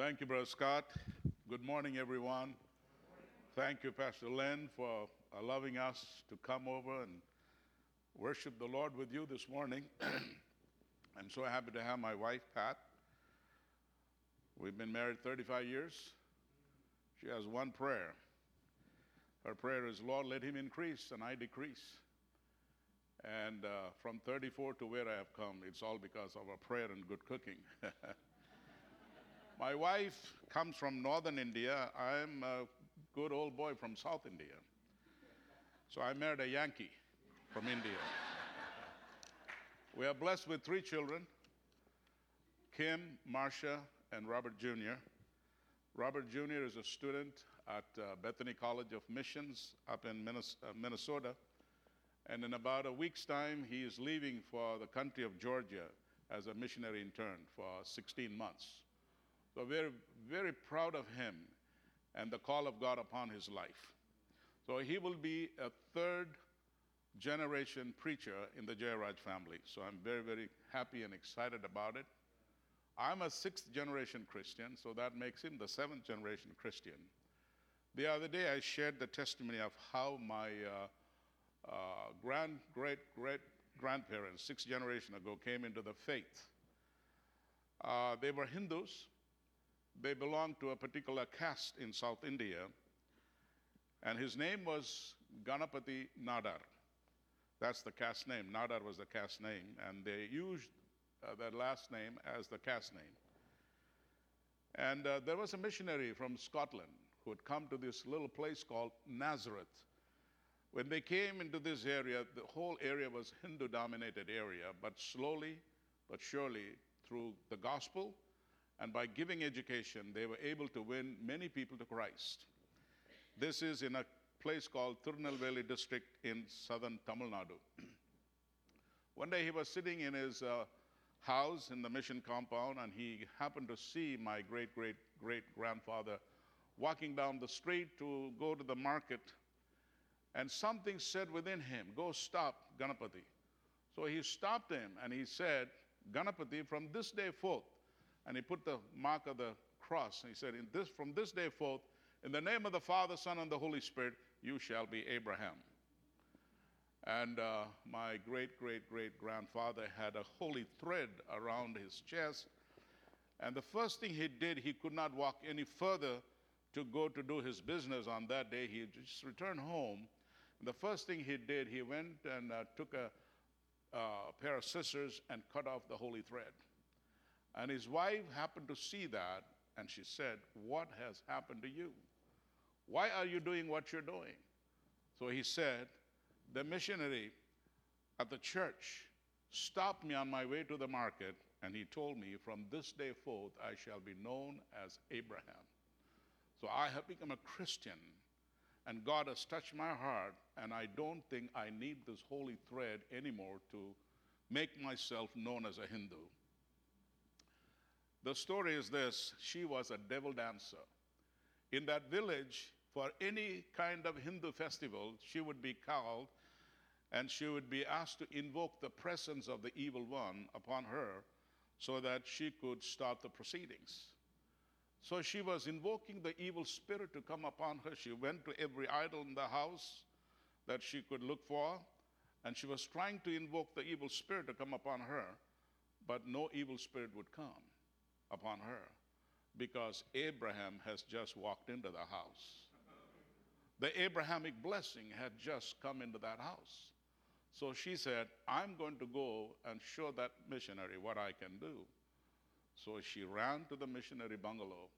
Thank you, Brother Scott. Good morning, everyone. Thank you, Pastor Len, for allowing us to come over and worship the Lord with you this morning. I'm so happy to have my wife, Pat. We've been married 35 years. She has one prayer. Her prayer is, Lord, let him increase and I decrease. And uh, from 34 to where I have come, it's all because of our prayer and good cooking. My wife comes from northern India. I'm a good old boy from South India. So I married a Yankee from India. we are blessed with three children Kim, Marcia, and Robert Jr. Robert Jr. is a student at uh, Bethany College of Missions up in uh, Minnesota. And in about a week's time, he is leaving for the country of Georgia as a missionary intern for 16 months. So we're very proud of him and the call of God upon his life. So he will be a third generation preacher in the Jairaj family. So I'm very, very happy and excited about it. I'm a sixth generation Christian, so that makes him the seventh generation Christian. The other day, I shared the testimony of how my uh, uh, grand, great, great grandparents, six generations ago, came into the faith. Uh, they were Hindus, they belonged to a particular caste in South India, and his name was Ganapati Nadar. That's the caste name. Nadar was the caste name, and they used uh, that last name as the caste name. And uh, there was a missionary from Scotland who had come to this little place called Nazareth. When they came into this area, the whole area was Hindu dominated area, but slowly but surely through the gospel and by giving education, they were able to win many people to Christ. This is in a place called Tirunelveli district in southern Tamil Nadu. One day he was sitting in his uh, house in the mission compound and he happened to see my great great great grandfather walking down the street to go to the market. And something said within him, Go stop Ganapati. So he stopped him and he said, Ganapati, from this day forth, and he put the mark of the cross. And he said, in this, From this day forth, in the name of the Father, Son, and the Holy Spirit, you shall be Abraham. And uh, my great great great grandfather had a holy thread around his chest. And the first thing he did, he could not walk any further to go to do his business on that day. He just returned home. And the first thing he did, he went and uh, took a uh, pair of scissors and cut off the holy thread. And his wife happened to see that, and she said, What has happened to you? Why are you doing what you're doing? So he said, The missionary at the church stopped me on my way to the market, and he told me, From this day forth, I shall be known as Abraham. So I have become a Christian, and God has touched my heart, and I don't think I need this holy thread anymore to make myself known as a Hindu. The story is this she was a devil dancer. In that village, for any kind of Hindu festival, she would be called and she would be asked to invoke the presence of the evil one upon her so that she could start the proceedings. So she was invoking the evil spirit to come upon her. She went to every idol in the house that she could look for, and she was trying to invoke the evil spirit to come upon her, but no evil spirit would come upon her because Abraham has just walked into the house. The Abrahamic blessing had just come into that house. So she said, I'm going to go and show that missionary what I can do. So she ran to the missionary bungalow.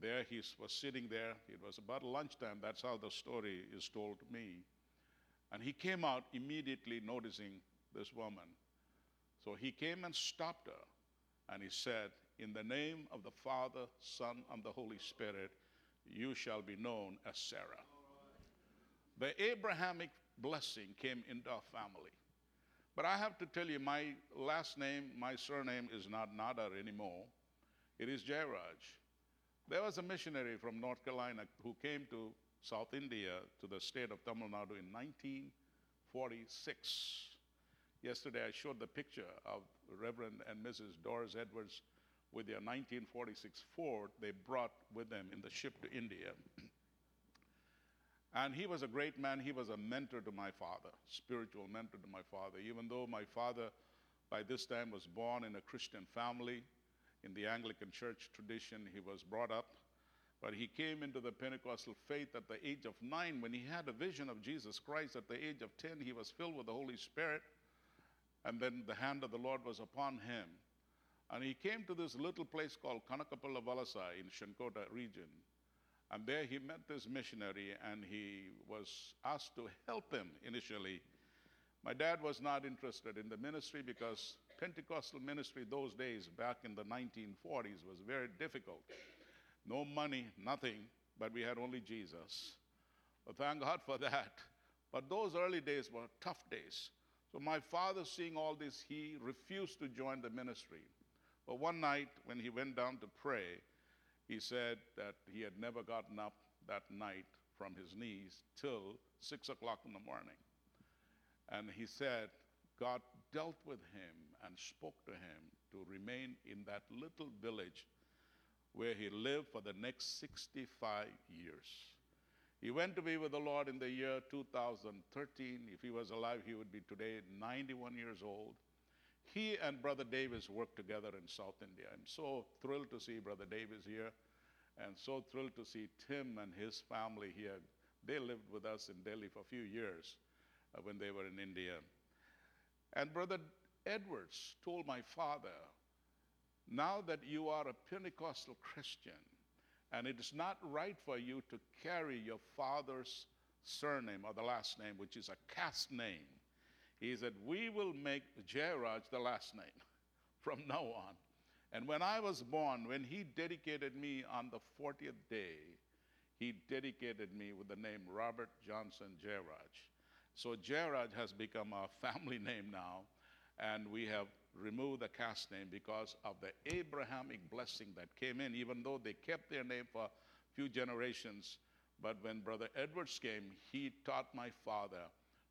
There he was sitting there. It was about lunchtime. That's how the story is told to me. And he came out immediately noticing this woman. So he came and stopped her and he said, in the name of the Father, Son, and the Holy Spirit, you shall be known as Sarah. The Abrahamic blessing came into our family. But I have to tell you, my last name, my surname is not Nadar anymore. It is Jairaj. There was a missionary from North Carolina who came to South India, to the state of Tamil Nadu in 1946. Yesterday I showed the picture of Reverend and Mrs. Doris Edwards with their 1946 Ford they brought with them in the ship to India. And he was a great man. He was a mentor to my father, spiritual mentor to my father. Even though my father, by this time, was born in a Christian family, in the Anglican church tradition, he was brought up. But he came into the Pentecostal faith at the age of nine when he had a vision of Jesus Christ. At the age of 10, he was filled with the Holy Spirit. And then the hand of the Lord was upon him. And he came to this little place called Kanakapalla Valasa in Shankota region. And there he met this missionary and he was asked to help him initially. My dad was not interested in the ministry because Pentecostal ministry those days, back in the 1940s, was very difficult. No money, nothing, but we had only Jesus. But thank God for that. But those early days were tough days. So my father, seeing all this, he refused to join the ministry. But one night, when he went down to pray, he said that he had never gotten up that night from his knees till six o'clock in the morning. And he said, God dealt with him and spoke to him to remain in that little village where he lived for the next 65 years. He went to be with the Lord in the year 2013. If he was alive, he would be today 91 years old. He and Brother Davis worked together in South India. I'm so thrilled to see Brother Davis here and so thrilled to see Tim and his family here. They lived with us in Delhi for a few years uh, when they were in India. And Brother Edwards told my father, now that you are a Pentecostal Christian, and it is not right for you to carry your father's surname or the last name, which is a caste name. He said, We will make Jairaj the last name from now on. And when I was born, when he dedicated me on the 40th day, he dedicated me with the name Robert Johnson Jairaj. So Jairaj has become our family name now, and we have removed the caste name because of the Abrahamic blessing that came in, even though they kept their name for a few generations. But when Brother Edwards came, he taught my father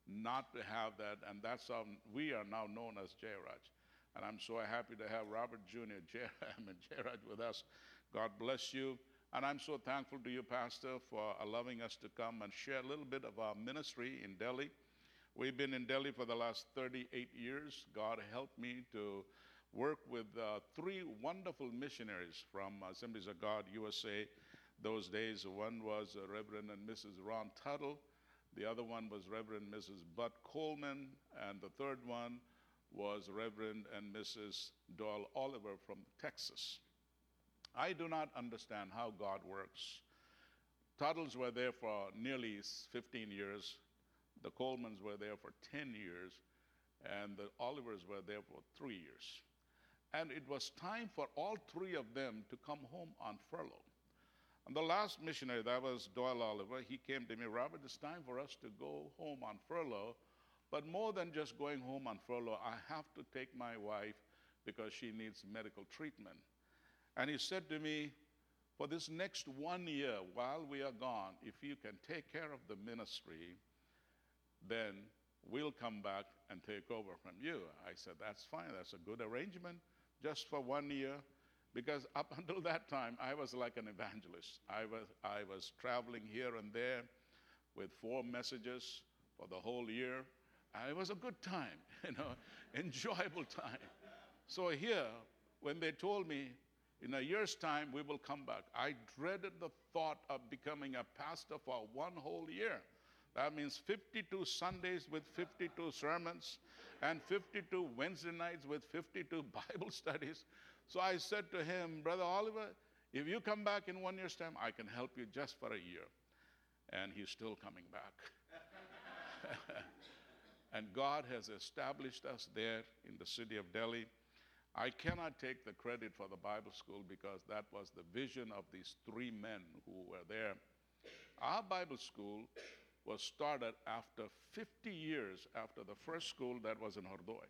not to have that, and that's how we are now known as Jairaj. And I'm so happy to have Robert Jr., and Jairaj with us. God bless you. And I'm so thankful to you, Pastor, for allowing us to come and share a little bit of our ministry in Delhi. We've been in Delhi for the last 38 years. God helped me to work with uh, three wonderful missionaries from Assemblies of God USA those days. One was uh, Reverend and Mrs. Ron Tuttle, the other one was Reverend Mrs. Bud Coleman, and the third one was Reverend and Mrs. Doyle Oliver from Texas. I do not understand how God works. Tuttles were there for nearly 15 years. The Colemans were there for 10 years. And the Olivers were there for three years. And it was time for all three of them to come home on furlough. And the last missionary, that was Doyle Oliver, he came to me, Robert, it's time for us to go home on furlough. But more than just going home on furlough, I have to take my wife because she needs medical treatment. And he said to me, For this next one year, while we are gone, if you can take care of the ministry, then we'll come back and take over from you. I said, That's fine. That's a good arrangement, just for one year. Because up until that time, I was like an evangelist. I was, I was traveling here and there with four messages for the whole year. And it was a good time, you know, enjoyable time. So here, when they told me, in a year's time, we will come back, I dreaded the thought of becoming a pastor for one whole year. That means 52 Sundays with 52 sermons and 52 Wednesday nights with 52 Bible studies. So I said to him, Brother Oliver, if you come back in one year's time, I can help you just for a year. And he's still coming back. and God has established us there in the city of Delhi. I cannot take the credit for the Bible school because that was the vision of these three men who were there. Our Bible school was started after 50 years after the first school that was in Hardoi.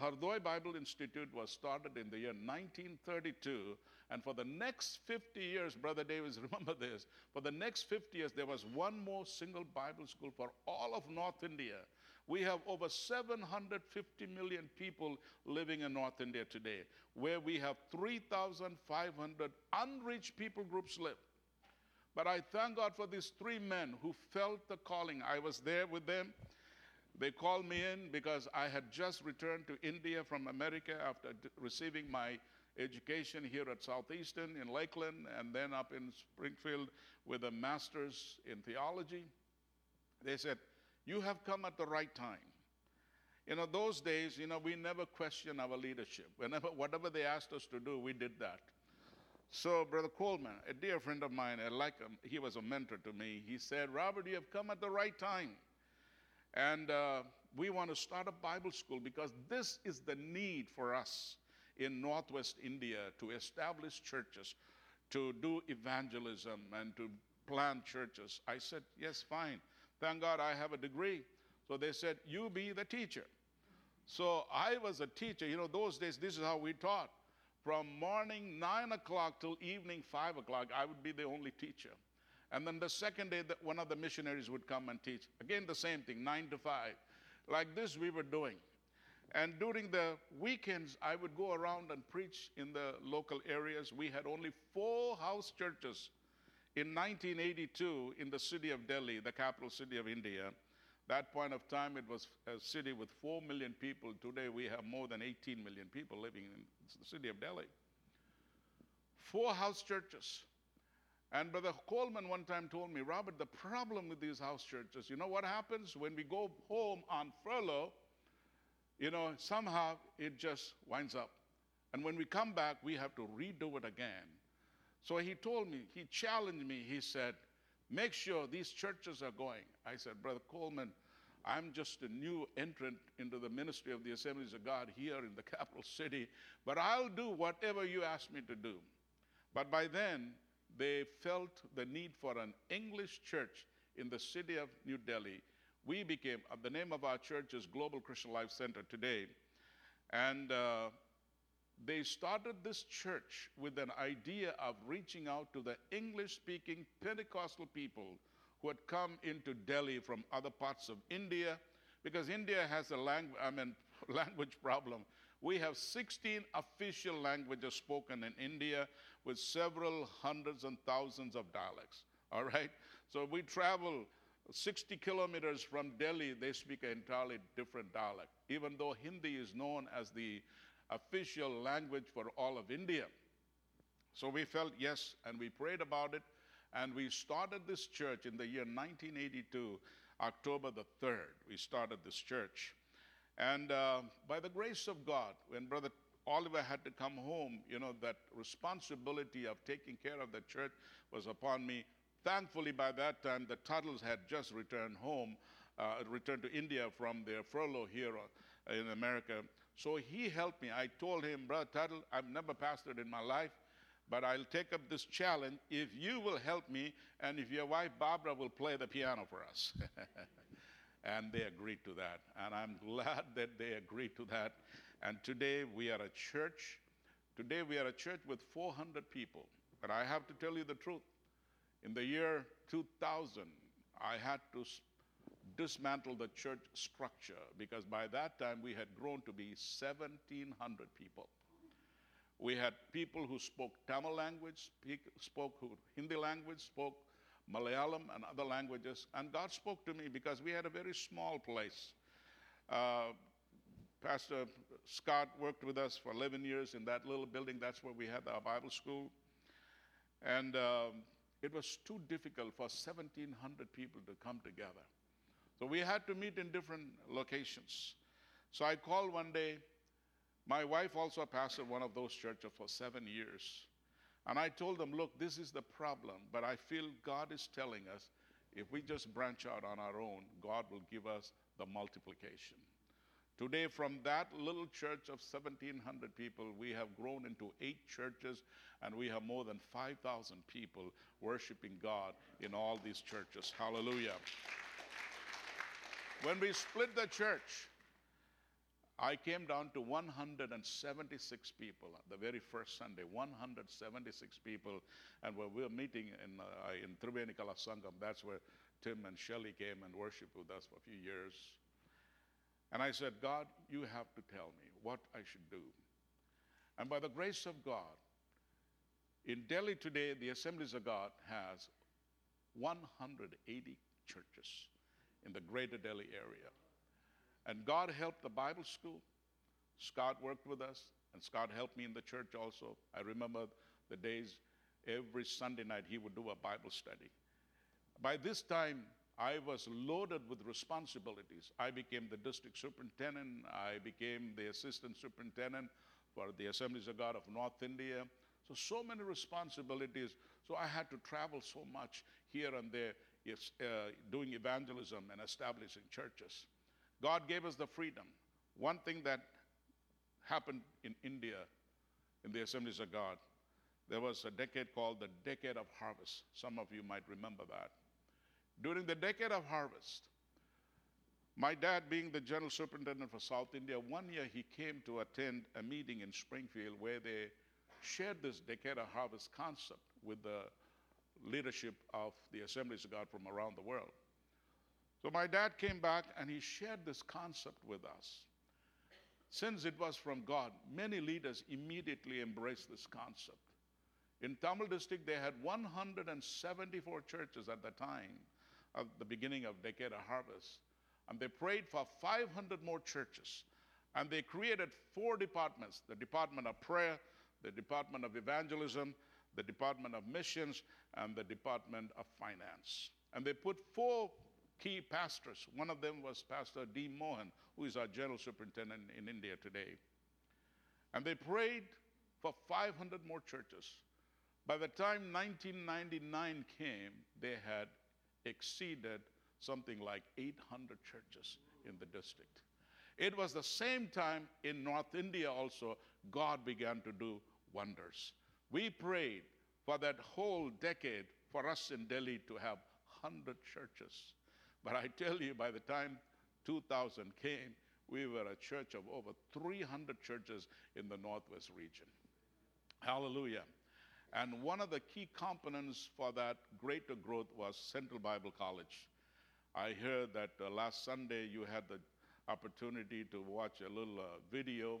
Hardoi Bible Institute was started in the year 1932, and for the next 50 years, Brother Davis, remember this, for the next 50 years, there was one more single Bible school for all of North India. We have over 750 million people living in North India today, where we have 3,500 unreached people groups live. But I thank God for these three men who felt the calling. I was there with them. They called me in because I had just returned to India from America after d- receiving my education here at Southeastern in Lakeland and then up in Springfield with a master's in theology. They said, You have come at the right time. You know, those days, you know, we never questioned our leadership. Whenever, whatever they asked us to do, we did that. So, Brother Coleman, a dear friend of mine, I like him, he was a mentor to me. He said, Robert, you have come at the right time. And uh, we want to start a Bible school because this is the need for us in Northwest India to establish churches, to do evangelism, and to plant churches. I said, Yes, fine. Thank God I have a degree. So they said, You be the teacher. So I was a teacher. You know, those days, this is how we taught. From morning 9 o'clock till evening 5 o'clock, I would be the only teacher. And then the second day, that one of the missionaries would come and teach. Again, the same thing, 9 to 5. Like this, we were doing. And during the weekends, I would go around and preach in the local areas. We had only four house churches in 1982 in the city of Delhi, the capital city of India. That point of time, it was a city with 4 million people. Today, we have more than 18 million people living in the city of Delhi. Four house churches. And Brother Coleman one time told me, Robert, the problem with these house churches, you know what happens when we go home on furlough? You know, somehow it just winds up. And when we come back, we have to redo it again. So he told me, he challenged me, he said, make sure these churches are going. I said, Brother Coleman, I'm just a new entrant into the ministry of the Assemblies of God here in the capital city, but I'll do whatever you ask me to do. But by then, they felt the need for an English church in the city of New Delhi. We became, uh, the name of our church is Global Christian Life Center today. And uh, they started this church with an idea of reaching out to the English speaking Pentecostal people who had come into Delhi from other parts of India, because India has a lang- I mean, language problem. We have 16 official languages spoken in India with several hundreds and thousands of dialects. All right? So we travel 60 kilometers from Delhi, they speak an entirely different dialect, even though Hindi is known as the official language for all of India. So we felt yes, and we prayed about it, and we started this church in the year 1982, October the 3rd. We started this church. And uh, by the grace of God, when Brother Oliver had to come home, you know, that responsibility of taking care of the church was upon me. Thankfully, by that time, the Tuttles had just returned home, uh, returned to India from their furlough here uh, in America. So he helped me. I told him, Brother Tuttle, I've never pastored in my life, but I'll take up this challenge if you will help me and if your wife Barbara will play the piano for us. and they agreed to that. And I'm glad that they agreed to that. And today we are a church. Today we are a church with 400 people. But I have to tell you the truth. In the year 2000, I had to dismantle the church structure because by that time we had grown to be 1,700 people. We had people who spoke Tamil language, spoke Hindi language, spoke Malayalam and other languages. And God spoke to me because we had a very small place. Uh, Pastor Scott worked with us for 11 years in that little building. That's where we had our Bible school. And um, it was too difficult for 1,700 people to come together. So we had to meet in different locations. So I called one day. My wife also pastored one of those churches for seven years. And I told them, look, this is the problem, but I feel God is telling us if we just branch out on our own, God will give us the multiplication. Today, from that little church of 1,700 people, we have grown into eight churches, and we have more than 5,000 people worshiping God in all these churches. Hallelujah. When we split the church, I came down to 176 people the very first Sunday, 176 people. And we were meeting in, uh, in Triveni Kala Sangam, that's where Tim and Shelley came and worshiped with us for a few years. And I said, God, you have to tell me what I should do. And by the grace of God, in Delhi today, the Assemblies of God has 180 churches in the greater Delhi area. And God helped the Bible school. Scott worked with us, and Scott helped me in the church also. I remember the days every Sunday night he would do a Bible study. By this time, I was loaded with responsibilities. I became the district superintendent, I became the assistant superintendent for the Assemblies of God of North India. So, so many responsibilities. So, I had to travel so much here and there, uh, doing evangelism and establishing churches. God gave us the freedom. One thing that happened in India, in the Assemblies of God, there was a decade called the Decade of Harvest. Some of you might remember that. During the decade of harvest, my dad, being the general superintendent for South India, one year he came to attend a meeting in Springfield where they shared this decade of harvest concept with the leadership of the Assemblies of God from around the world. So my dad came back and he shared this concept with us. Since it was from God, many leaders immediately embraced this concept. In Tamil district, they had 174 churches at the time of the beginning of Decade of Harvest. And they prayed for 500 more churches. And they created four departments the Department of Prayer, the Department of Evangelism, the Department of Missions, and the Department of Finance. And they put four key pastors. One of them was Pastor D. Mohan, who is our general superintendent in India today. And they prayed for 500 more churches. By the time 1999 came, they had exceeded something like 800 churches in the district. It was the same time in North India also, God began to do wonders. We prayed for that whole decade for us in Delhi to have 100 churches. But I tell you, by the time 2000 came, we were a church of over 300 churches in the Northwest region. Hallelujah. And one of the key components for that greater growth was Central Bible College. I heard that uh, last Sunday you had the opportunity to watch a little uh, video.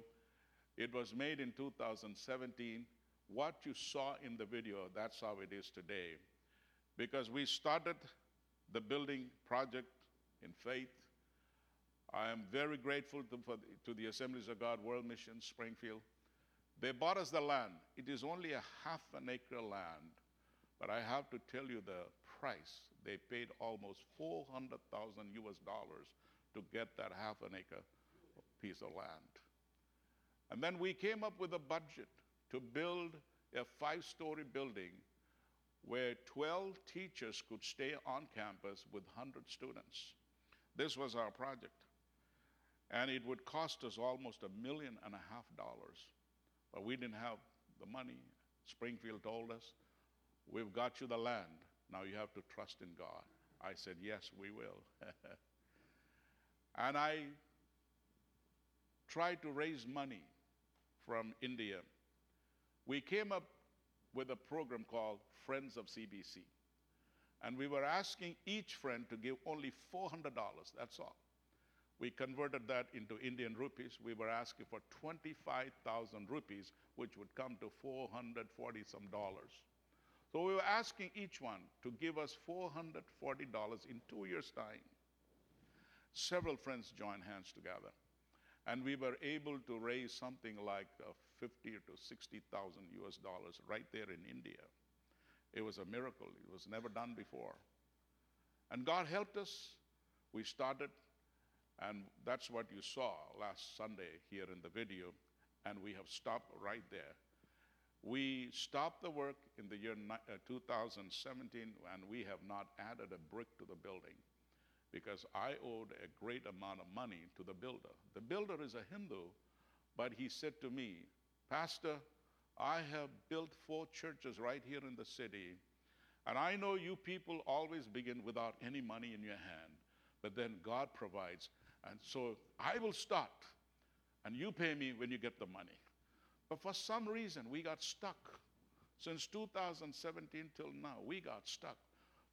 It was made in 2017. What you saw in the video, that's how it is today. Because we started the building project in faith. I am very grateful to, for, to the Assemblies of God World Mission Springfield. They bought us the land. It is only a half an acre land, but I have to tell you the price. They paid almost 400,000 US dollars to get that half an acre piece of land. And then we came up with a budget to build a five story building where 12 teachers could stay on campus with 100 students. This was our project. And it would cost us almost a million and a half dollars. But we didn't have the money. Springfield told us, We've got you the land. Now you have to trust in God. I said, Yes, we will. and I tried to raise money from India. We came up with a program called Friends of CBC. And we were asking each friend to give only $400. That's all. We converted that into Indian rupees. We were asking for 25,000 rupees, which would come to 440 some dollars. So we were asking each one to give us $440 in two years' time. Several friends joined hands together. And we were able to raise something like uh, 50 to 60,000 US dollars right there in India. It was a miracle. It was never done before. And God helped us. We started and that's what you saw last Sunday here in the video. And we have stopped right there. We stopped the work in the year uh, 2017, and we have not added a brick to the building because I owed a great amount of money to the builder. The builder is a Hindu, but he said to me, Pastor, I have built four churches right here in the city, and I know you people always begin without any money in your hand, but then God provides. And so I will start, and you pay me when you get the money. But for some reason, we got stuck. Since 2017 till now, we got stuck.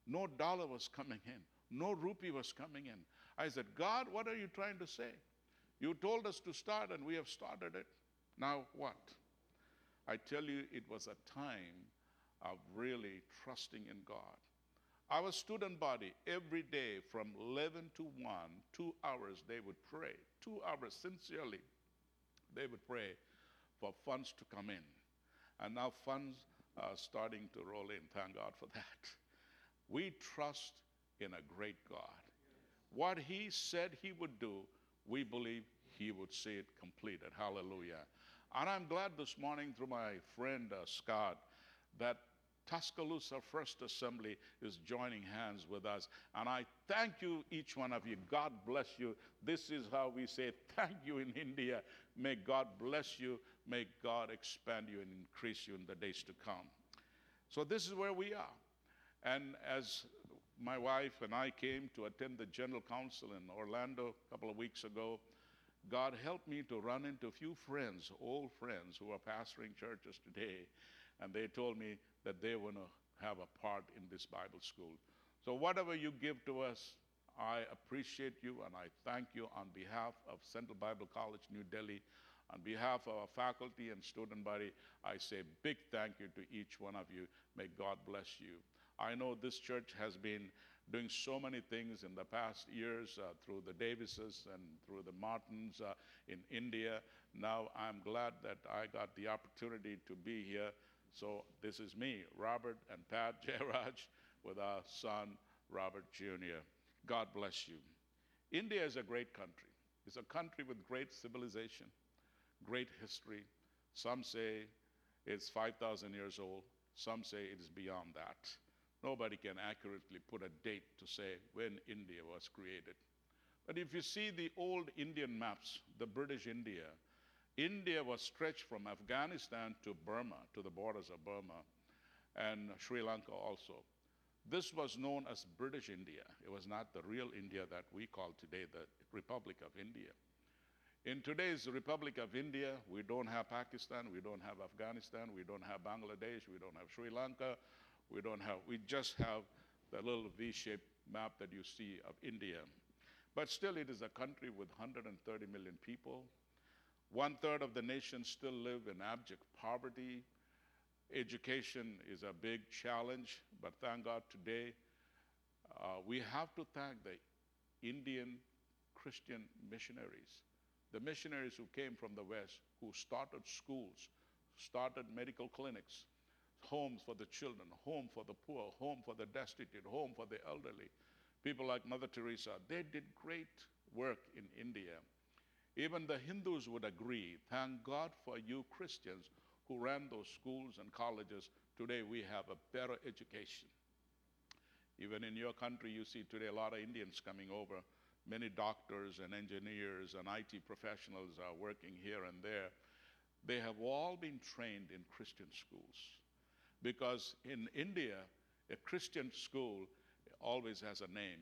No dollar was coming in, no rupee was coming in. I said, God, what are you trying to say? You told us to start, and we have started it. Now what? I tell you, it was a time of really trusting in God. Our student body, every day from 11 to 1, two hours, they would pray. Two hours, sincerely, they would pray for funds to come in. And now funds are starting to roll in. Thank God for that. We trust in a great God. What He said He would do, we believe He would see it completed. Hallelujah. And I'm glad this morning through my friend uh, Scott that Tuscaloosa First Assembly is joining hands with us. And I thank you, each one of you. God bless you. This is how we say thank you in India. May God bless you. May God expand you and increase you in the days to come. So, this is where we are. And as my wife and I came to attend the General Council in Orlando a couple of weeks ago, God helped me to run into a few friends, old friends who are pastoring churches today. And they told me that they want to have a part in this Bible school. So, whatever you give to us, I appreciate you and I thank you on behalf of Central Bible College, New Delhi. On behalf of our faculty and student body, I say big thank you to each one of you. May God bless you. I know this church has been doing so many things in the past years uh, through the Davises and through the Martins uh, in India. Now I'm glad that I got the opportunity to be here. So this is me, Robert and Pat Jairaj, with our son, Robert Jr. God bless you. India is a great country. It's a country with great civilization, great history. Some say it's 5,000 years old. Some say it is beyond that. Nobody can accurately put a date to say when India was created. But if you see the old Indian maps, the British India, India was stretched from Afghanistan to Burma, to the borders of Burma, and Sri Lanka also. This was known as British India. It was not the real India that we call today the Republic of India. In today's Republic of India, we don't have Pakistan, we don't have Afghanistan, we don't have Bangladesh, we don't have Sri Lanka, we don't have, we just have the little V shaped map that you see of India. But still, it is a country with 130 million people. One third of the nation still live in abject poverty. Education is a big challenge, but thank God today uh, we have to thank the Indian Christian missionaries, the missionaries who came from the West, who started schools, started medical clinics, homes for the children, home for the poor, home for the destitute, home for the elderly. People like Mother Teresa, they did great work in India. Even the Hindus would agree. Thank God for you Christians who ran those schools and colleges. Today we have a better education. Even in your country, you see today a lot of Indians coming over. Many doctors and engineers and IT professionals are working here and there. They have all been trained in Christian schools. Because in India, a Christian school always has a name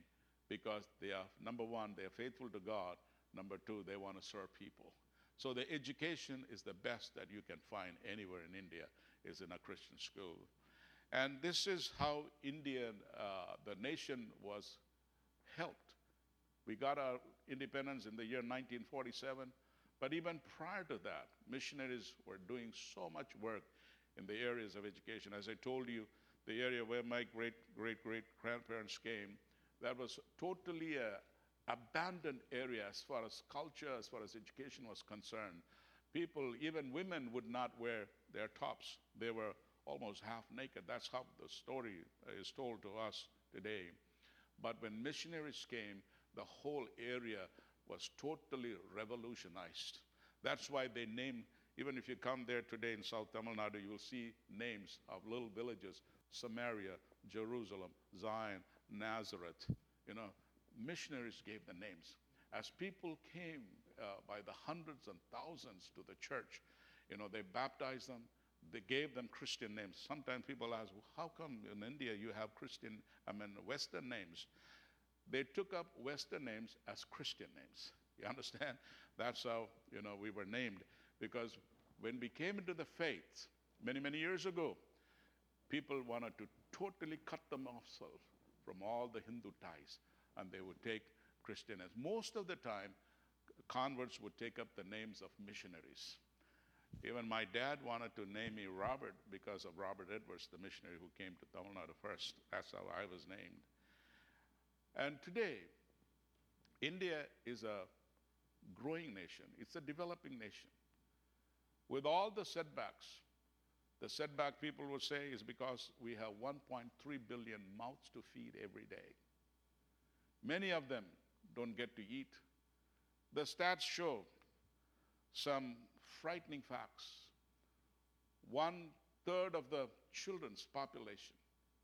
because they are, number one, they are faithful to God. Number two, they want to serve people. So the education is the best that you can find anywhere in India is in a Christian school. And this is how India, uh, the nation, was helped. We got our independence in the year 1947, but even prior to that, missionaries were doing so much work in the areas of education. As I told you, the area where my great great great grandparents came, that was totally a abandoned area as far as culture, as far as education was concerned. People, even women, would not wear their tops. They were almost half naked. That's how the story is told to us today. But when missionaries came, the whole area was totally revolutionized. That's why they named even if you come there today in South Tamil Nadu, you will see names of little villages Samaria, Jerusalem, Zion, Nazareth. You know, missionaries gave the names. As people came uh, by the hundreds and thousands to the church, you know, they baptized them, they gave them Christian names. Sometimes people ask, well, how come in India you have Christian, I mean, Western names? They took up Western names as Christian names. You understand? That's how, you know, we were named. Because when we came into the faith many, many years ago, people wanted to totally cut themselves from all the Hindu ties and they would take Christian as most of the time converts would take up the names of missionaries. Even my dad wanted to name me Robert because of Robert Edwards, the missionary who came to Tamil Nadu first. That's how I was named. And today, India is a growing nation, it's a developing nation. With all the setbacks, the setback people would say is because we have 1.3 billion mouths to feed every day. Many of them don't get to eat. The stats show some frightening facts. One third of the children's population.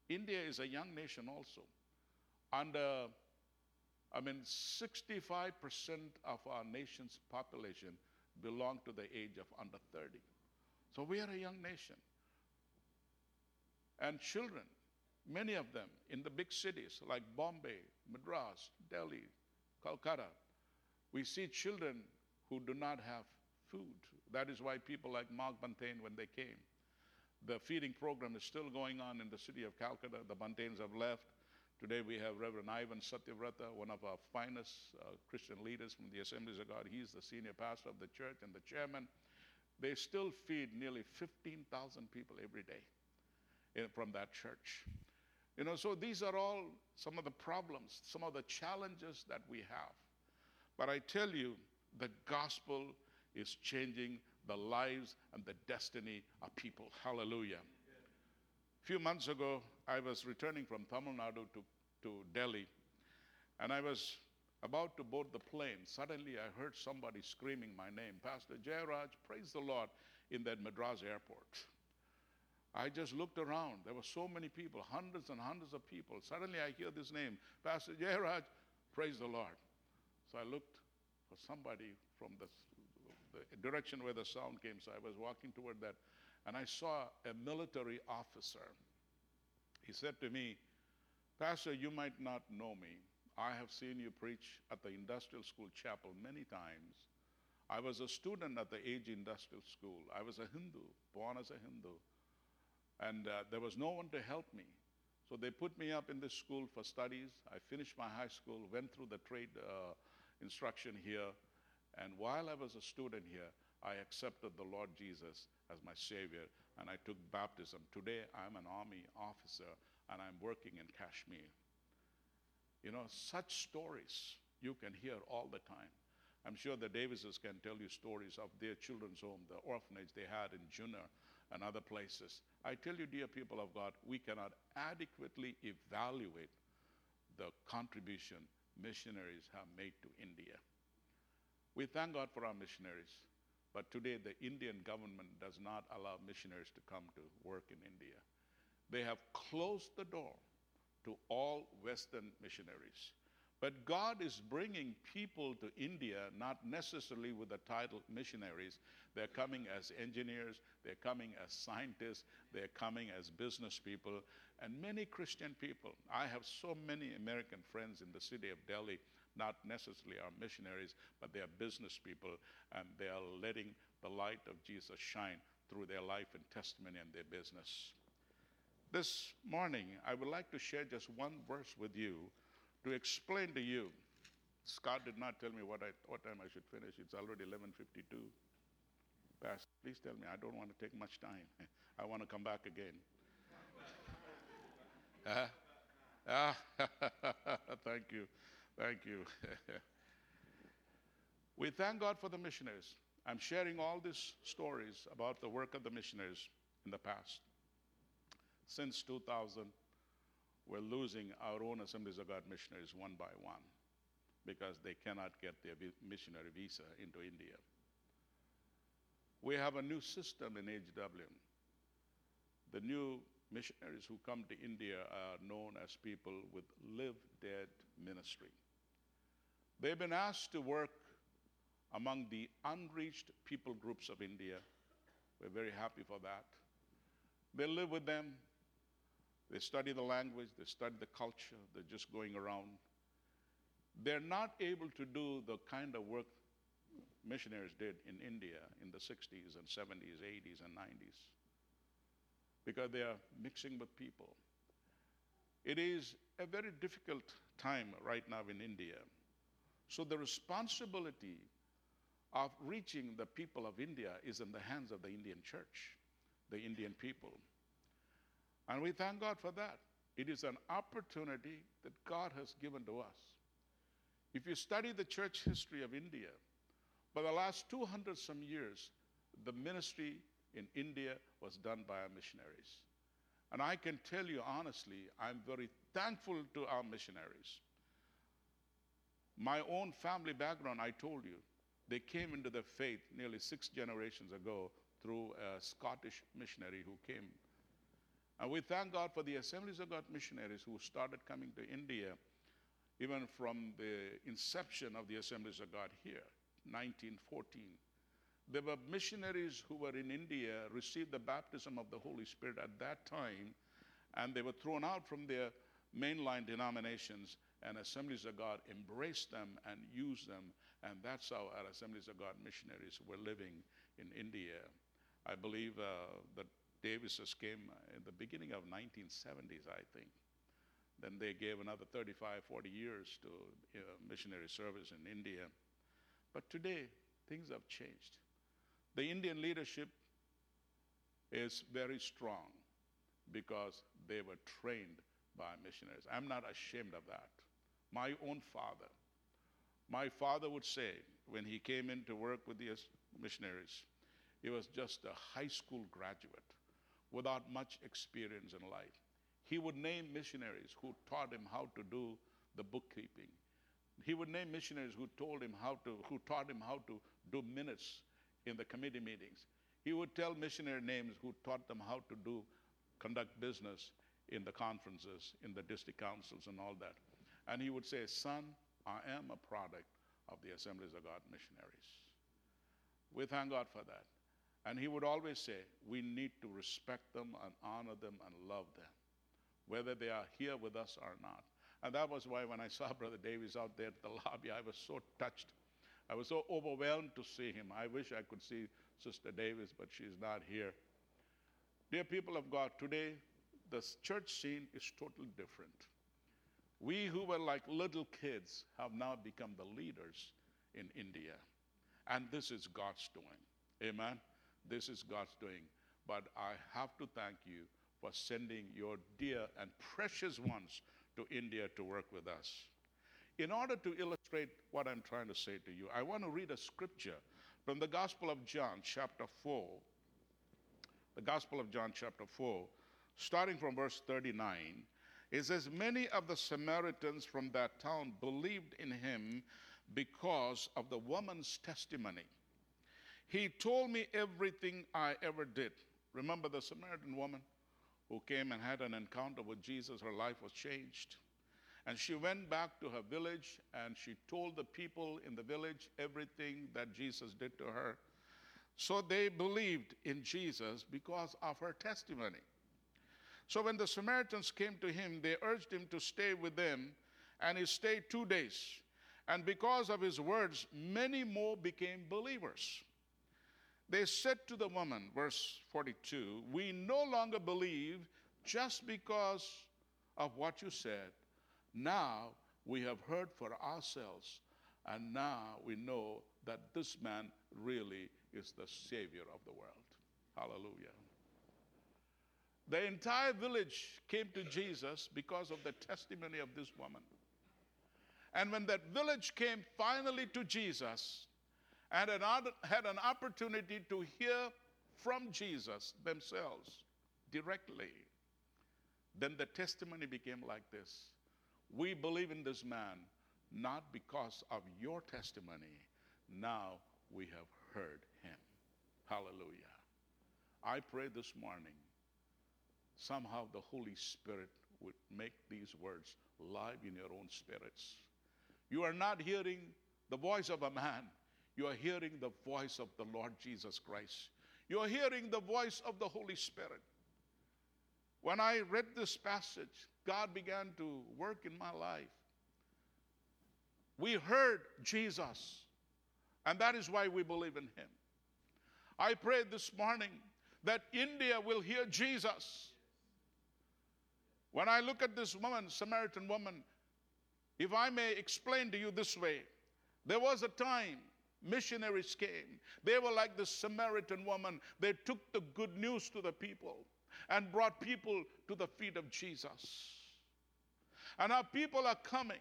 India is a young nation also. Under, I mean, 65% of our nation's population belong to the age of under 30. So we are a young nation. And children, many of them in the big cities like Bombay, Madras, Delhi, Calcutta, we see children who do not have food. That is why people like Mark Buntain, when they came, the feeding program is still going on in the city of Calcutta. The Buntains have left. Today we have Reverend Ivan Satyavrata, one of our finest uh, Christian leaders from the Assemblies of God. He's the senior pastor of the church and the chairman. They still feed nearly 15,000 people every day in, from that church. You know, so these are all some of the problems, some of the challenges that we have. But I tell you, the gospel is changing the lives and the destiny of people. Hallelujah. A few months ago, I was returning from Tamil Nadu to, to Delhi, and I was about to board the plane. Suddenly, I heard somebody screaming my name Pastor Jairaj, praise the Lord, in that Madras airport. I just looked around. There were so many people, hundreds and hundreds of people. Suddenly, I hear this name Pastor Jairaj, praise the Lord. So I looked for somebody from the the direction where the sound came. So I was walking toward that, and I saw a military officer. He said to me, Pastor, you might not know me. I have seen you preach at the industrial school chapel many times. I was a student at the Age Industrial School. I was a Hindu, born as a Hindu. And uh, there was no one to help me. So they put me up in this school for studies. I finished my high school, went through the trade uh, instruction here, and while I was a student here, I accepted the Lord Jesus as my Savior and I took baptism. Today, I'm an Army officer and I'm working in Kashmir. You know, such stories you can hear all the time. I'm sure the Davises can tell you stories of their children's home, the orphanage they had in Juneer and other places. I tell you, dear people of God, we cannot adequately evaluate the contribution missionaries have made to India. We thank God for our missionaries, but today the Indian government does not allow missionaries to come to work in India. They have closed the door to all Western missionaries. But God is bringing people to India not necessarily with the title missionaries. They're coming as engineers, they're coming as scientists, they're coming as business people, and many Christian people. I have so many American friends in the city of Delhi not necessarily are missionaries, but they are business people, and they are letting the light of Jesus shine through their life and testimony and their business. This morning, I would like to share just one verse with you to explain to you. Scott did not tell me what, I, what time I should finish. It's already 11:52. Pastor, please tell me. I don't want to take much time. I want to come back again. uh, ah, thank you. Thank you. we thank God for the missionaries. I'm sharing all these stories about the work of the missionaries in the past. Since 2000, we're losing our own Assemblies of God missionaries one by one because they cannot get their missionary visa into India. We have a new system in HW. The new missionaries who come to India are known as people with live dead ministry. They've been asked to work among the unreached people groups of India. We're very happy for that. They live with them. They study the language, they study the culture, they're just going around. They're not able to do the kind of work missionaries did in India in the 60s and 70s, 80s, and 90s because they are mixing with people. It is a very difficult time right now in India so the responsibility of reaching the people of India is in the hands of the Indian church, the Indian people. And we thank God for that. It is an opportunity that God has given to us. If you study the church history of India, for the last 200 some years, the ministry in India was done by our missionaries. And I can tell you honestly, I'm very thankful to our missionaries. My own family background, I told you, they came into the faith nearly six generations ago through a Scottish missionary who came. And we thank God for the Assemblies of God missionaries who started coming to India even from the inception of the Assemblies of God here, 1914. There were missionaries who were in India, received the baptism of the Holy Spirit at that time, and they were thrown out from their mainline denominations, and Assemblies of God embraced them and used them, and that's how our Assemblies of God missionaries were living in India. I believe uh, that Davises came in the beginning of 1970s, I think. Then they gave another 35, 40 years to uh, missionary service in India. But today, things have changed. The Indian leadership is very strong because they were trained by missionaries. I'm not ashamed of that. My own father, my father would say when he came in to work with the missionaries, he was just a high school graduate without much experience in life. He would name missionaries who taught him how to do the bookkeeping. He would name missionaries who told him how to, who taught him how to do minutes in the committee meetings. He would tell missionary names who taught them how to do, conduct business in the conferences, in the district councils, and all that. And he would say, Son, I am a product of the Assemblies of God missionaries. We thank God for that. And he would always say, We need to respect them and honor them and love them, whether they are here with us or not. And that was why when I saw Brother Davis out there at the lobby, I was so touched I was so overwhelmed to see him. I wish I could see Sister Davis, but she's not here. Dear people of God, today the church scene is totally different. We who were like little kids have now become the leaders in India. And this is God's doing. Amen. This is God's doing. But I have to thank you for sending your dear and precious ones to India to work with us. In order to illustrate what I'm trying to say to you, I want to read a scripture from the Gospel of John, chapter 4. The Gospel of John, chapter 4, starting from verse 39. It says, Many of the Samaritans from that town believed in him because of the woman's testimony. He told me everything I ever did. Remember the Samaritan woman who came and had an encounter with Jesus? Her life was changed. And she went back to her village and she told the people in the village everything that Jesus did to her. So they believed in Jesus because of her testimony. So when the Samaritans came to him, they urged him to stay with them, and he stayed two days. And because of his words, many more became believers. They said to the woman, verse 42, We no longer believe just because of what you said now we have heard for ourselves, and now we know that this man really is the Savior of the world. Hallelujah. The entire village came to Jesus because of the testimony of this woman. And when that village came finally to Jesus and had an opportunity to hear from Jesus themselves directly, then the testimony became like this we believe in this man not because of your testimony. Now we have heard him. Hallelujah. I pray this morning somehow the Holy Spirit would make these words live in your own spirits. You are not hearing the voice of a man, you are hearing the voice of the Lord Jesus Christ. You are hearing the voice of the Holy Spirit. When I read this passage, God began to work in my life. We heard Jesus, and that is why we believe in him. I pray this morning that India will hear Jesus. When I look at this woman, Samaritan woman, if I may explain to you this way, there was a time missionaries came. They were like the Samaritan woman. They took the good news to the people and brought people to the feet of Jesus. And our people are coming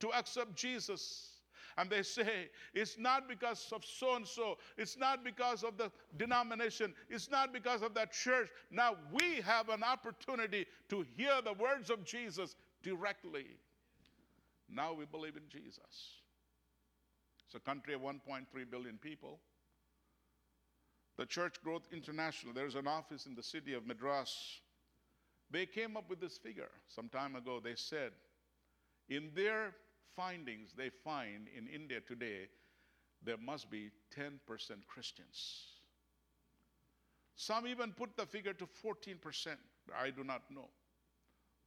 to accept Jesus. And they say, it's not because of so and so, it's not because of the denomination, it's not because of that church. Now we have an opportunity to hear the words of Jesus directly. Now we believe in Jesus. A country of 1.3 billion people. The Church Growth International, there's an office in the city of Madras. They came up with this figure some time ago. They said, in their findings, they find in India today, there must be 10% Christians. Some even put the figure to 14%. I do not know.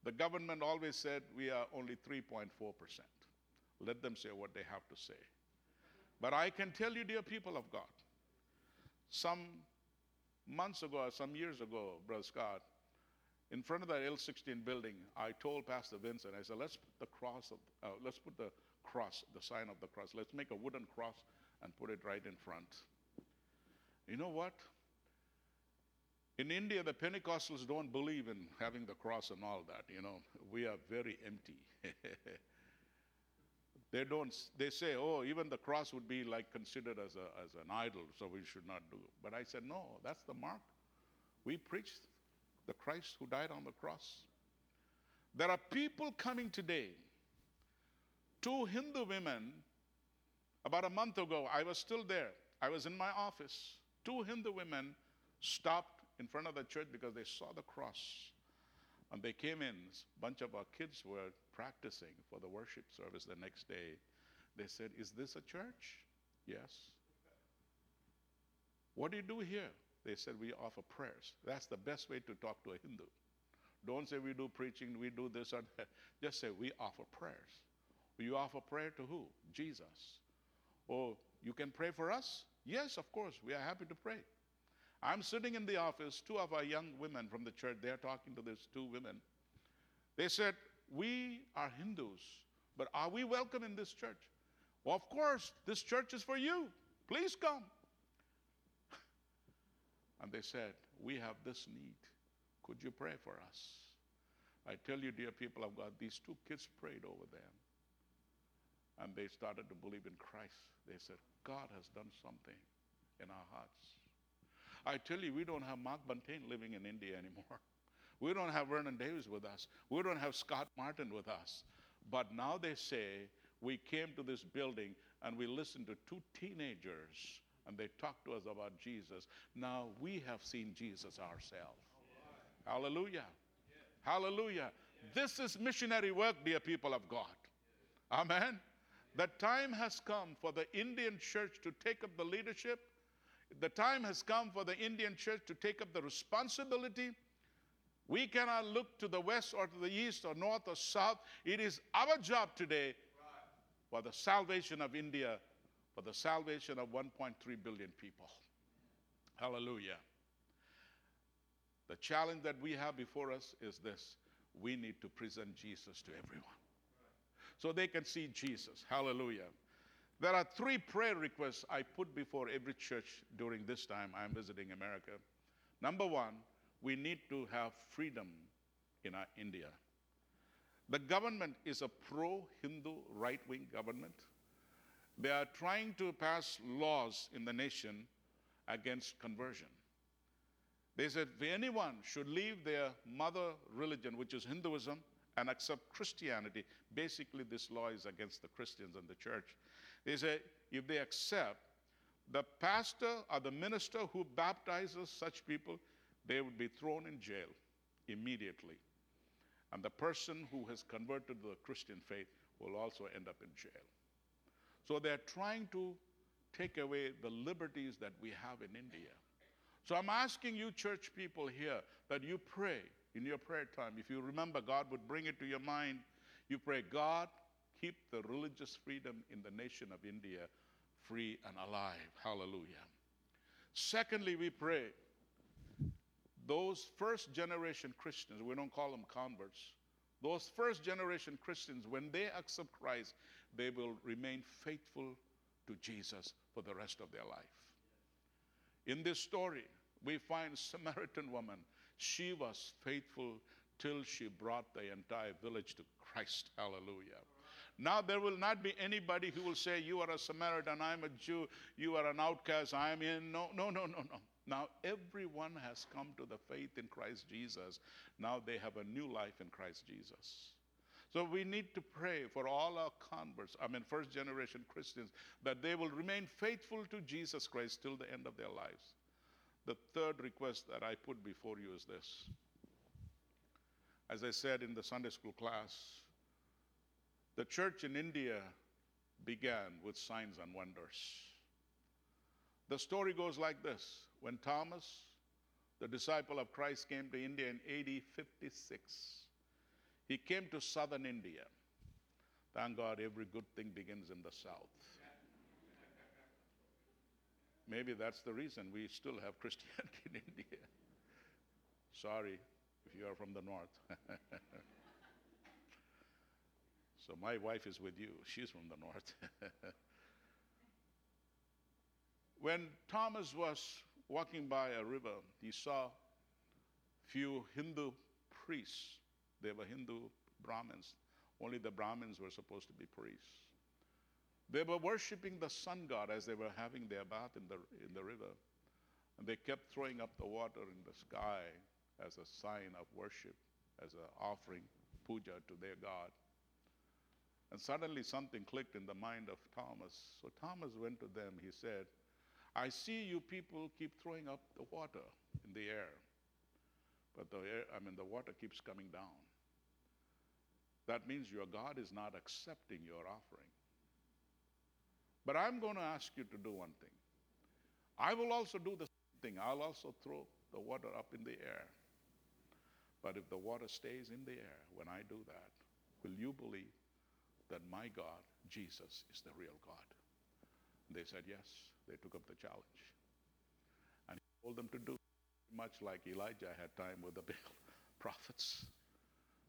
The government always said we are only 3.4%. Let them say what they have to say. But I can tell you, dear people of God, some months ago, or some years ago, Brother Scott, in front of that L16 building, I told Pastor Vincent, I said, let's put the cross, of, uh, let's put the cross, the sign of the cross. Let's make a wooden cross and put it right in front. You know what? In India, the Pentecostals don't believe in having the cross and all that. You know, we are very empty. They don't, they say, oh, even the cross would be like considered as, a, as an idol, so we should not do it. But I said, no, that's the mark. We preach the Christ who died on the cross. There are people coming today. Two Hindu women, about a month ago, I was still there. I was in my office. Two Hindu women stopped in front of the church because they saw the cross. And they came in, a bunch of our kids were practicing for the worship service the next day. They said, Is this a church? Yes. What do you do here? They said, We offer prayers. That's the best way to talk to a Hindu. Don't say we do preaching, we do this or that. Just say we offer prayers. You offer prayer to who? Jesus. Oh, you can pray for us? Yes, of course. We are happy to pray. I'm sitting in the office, two of our young women from the church, they're talking to these two women. They said, We are Hindus, but are we welcome in this church? Well, of course, this church is for you. Please come. And they said, We have this need. Could you pray for us? I tell you, dear people of God, these two kids prayed over them. And they started to believe in Christ. They said, God has done something in our hearts. I tell you, we don't have Mark Buntain living in India anymore. We don't have Vernon Davis with us. We don't have Scott Martin with us. But now they say, we came to this building and we listened to two teenagers and they talked to us about Jesus. Now we have seen Jesus ourselves. Hallelujah. Hallelujah. This is missionary work, dear people of God. Amen. The time has come for the Indian church to take up the leadership the time has come for the Indian church to take up the responsibility. We cannot look to the west or to the east or north or south. It is our job today for the salvation of India, for the salvation of 1.3 billion people. Hallelujah. The challenge that we have before us is this we need to present Jesus to everyone so they can see Jesus. Hallelujah. There are three prayer requests I put before every church during this time I'm visiting America. Number one, we need to have freedom in India. The government is a pro Hindu right wing government. They are trying to pass laws in the nation against conversion. They said if anyone should leave their mother religion, which is Hinduism, and accept Christianity, basically this law is against the Christians and the church. They say if they accept, the pastor or the minister who baptizes such people, they would be thrown in jail immediately. And the person who has converted to the Christian faith will also end up in jail. So they're trying to take away the liberties that we have in India. So I'm asking you, church people here, that you pray in your prayer time. If you remember, God would bring it to your mind. You pray, God, keep the religious freedom in the nation of India free and alive. Hallelujah. Secondly, we pray those first generation Christians, we don't call them converts, those first generation Christians, when they accept Christ, they will remain faithful to Jesus for the rest of their life. In this story, we find Samaritan woman. She was faithful till she brought the entire village to Christ. Hallelujah. Now there will not be anybody who will say, You are a Samaritan, I'm a Jew, you are an outcast, I'm in. No, no, no, no, no. Now everyone has come to the faith in Christ Jesus. Now they have a new life in Christ Jesus. So we need to pray for all our converts, I mean, first generation Christians, that they will remain faithful to Jesus Christ till the end of their lives. The third request that I put before you is this. As I said in the Sunday school class, the church in India began with signs and wonders. The story goes like this when Thomas, the disciple of Christ, came to India in AD 56, he came to southern India. Thank God every good thing begins in the south. Maybe that's the reason we still have Christianity in India. Sorry if you are from the north. so my wife is with you. She's from the north. when Thomas was walking by a river, he saw few Hindu priests. They were Hindu Brahmins. Only the Brahmins were supposed to be priests. They were worshiping the sun god as they were having their bath in the, in the river. And they kept throwing up the water in the sky as a sign of worship, as an offering, puja to their God. And suddenly something clicked in the mind of Thomas. So Thomas went to them. He said, I see you people keep throwing up the water in the air, but the air, I mean, the water keeps coming down. That means your God is not accepting your offering. But I'm going to ask you to do one thing. I will also do the same thing. I'll also throw the water up in the air. But if the water stays in the air when I do that, will you believe that my God, Jesus, is the real God? And they said yes. They took up the challenge. And he told them to do much like Elijah had time with the Baal prophets.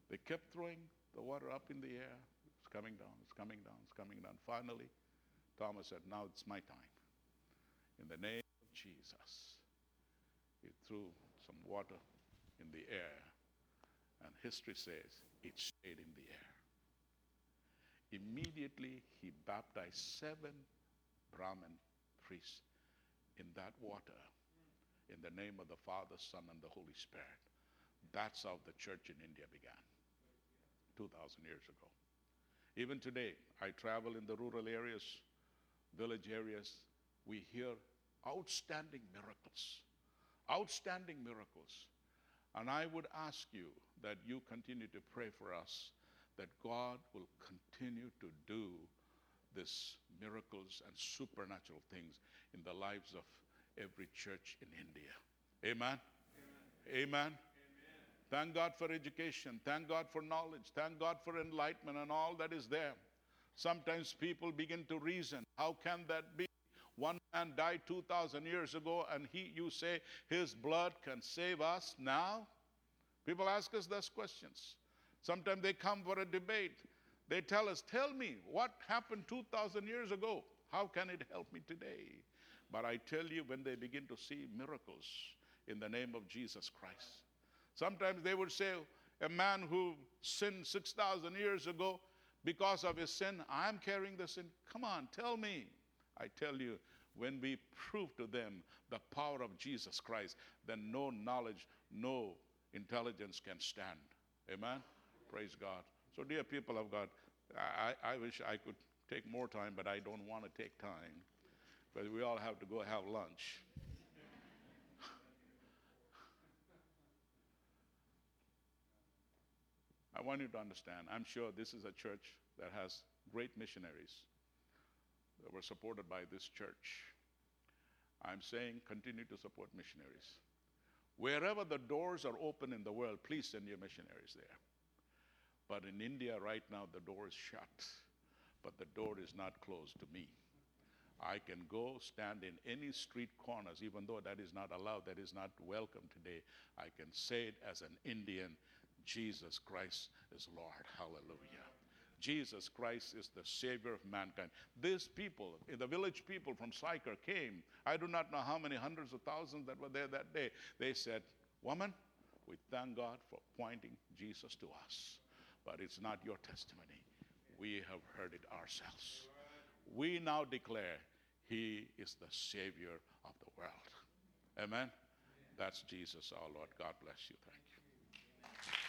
They kept throwing the water up in the air. It's coming down, it's coming down, it's coming down. Finally, Thomas said, Now it's my time. In the name of Jesus, he threw some water in the air, and history says it stayed in the air. Immediately, he baptized seven Brahmin priests in that water in the name of the Father, Son, and the Holy Spirit. That's how the church in India began 2,000 years ago. Even today, I travel in the rural areas, village areas, we hear outstanding miracles. Outstanding miracles. And I would ask you that you continue to pray for us that God will continue to do these miracles and supernatural things in the lives of every church in India. Amen. Amen. Amen. Thank God for education. Thank God for knowledge. Thank God for enlightenment and all that is there. Sometimes people begin to reason how can that be? One man died 2,000 years ago, and he, you say his blood can save us now? People ask us those questions. Sometimes they come for a debate. They tell us, Tell me what happened 2,000 years ago. How can it help me today? But I tell you, when they begin to see miracles in the name of Jesus Christ, sometimes they would say, A man who sinned 6,000 years ago, because of his sin, I'm carrying the sin. Come on, tell me. I tell you, when we prove to them the power of Jesus Christ, then no knowledge, no intelligence can stand. Amen? Praise God. So, dear people of God, I, I wish I could take more time, but I don't want to take time. But we all have to go have lunch. I want you to understand, I'm sure this is a church that has great missionaries that were supported by this church. I'm saying continue to support missionaries. Wherever the doors are open in the world, please send your missionaries there. But in India right now, the door is shut, but the door is not closed to me. I can go stand in any street corners, even though that is not allowed, that is not welcome today. I can say it as an Indian Jesus Christ is Lord. Hallelujah. Jesus Christ is the Savior of mankind. These people, the village people from Sychar came. I do not know how many hundreds of thousands that were there that day. They said, Woman, we thank God for pointing Jesus to us. But it's not your testimony. We have heard it ourselves. We now declare He is the Savior of the world. Amen. That's Jesus our Lord. God bless you. Thank you.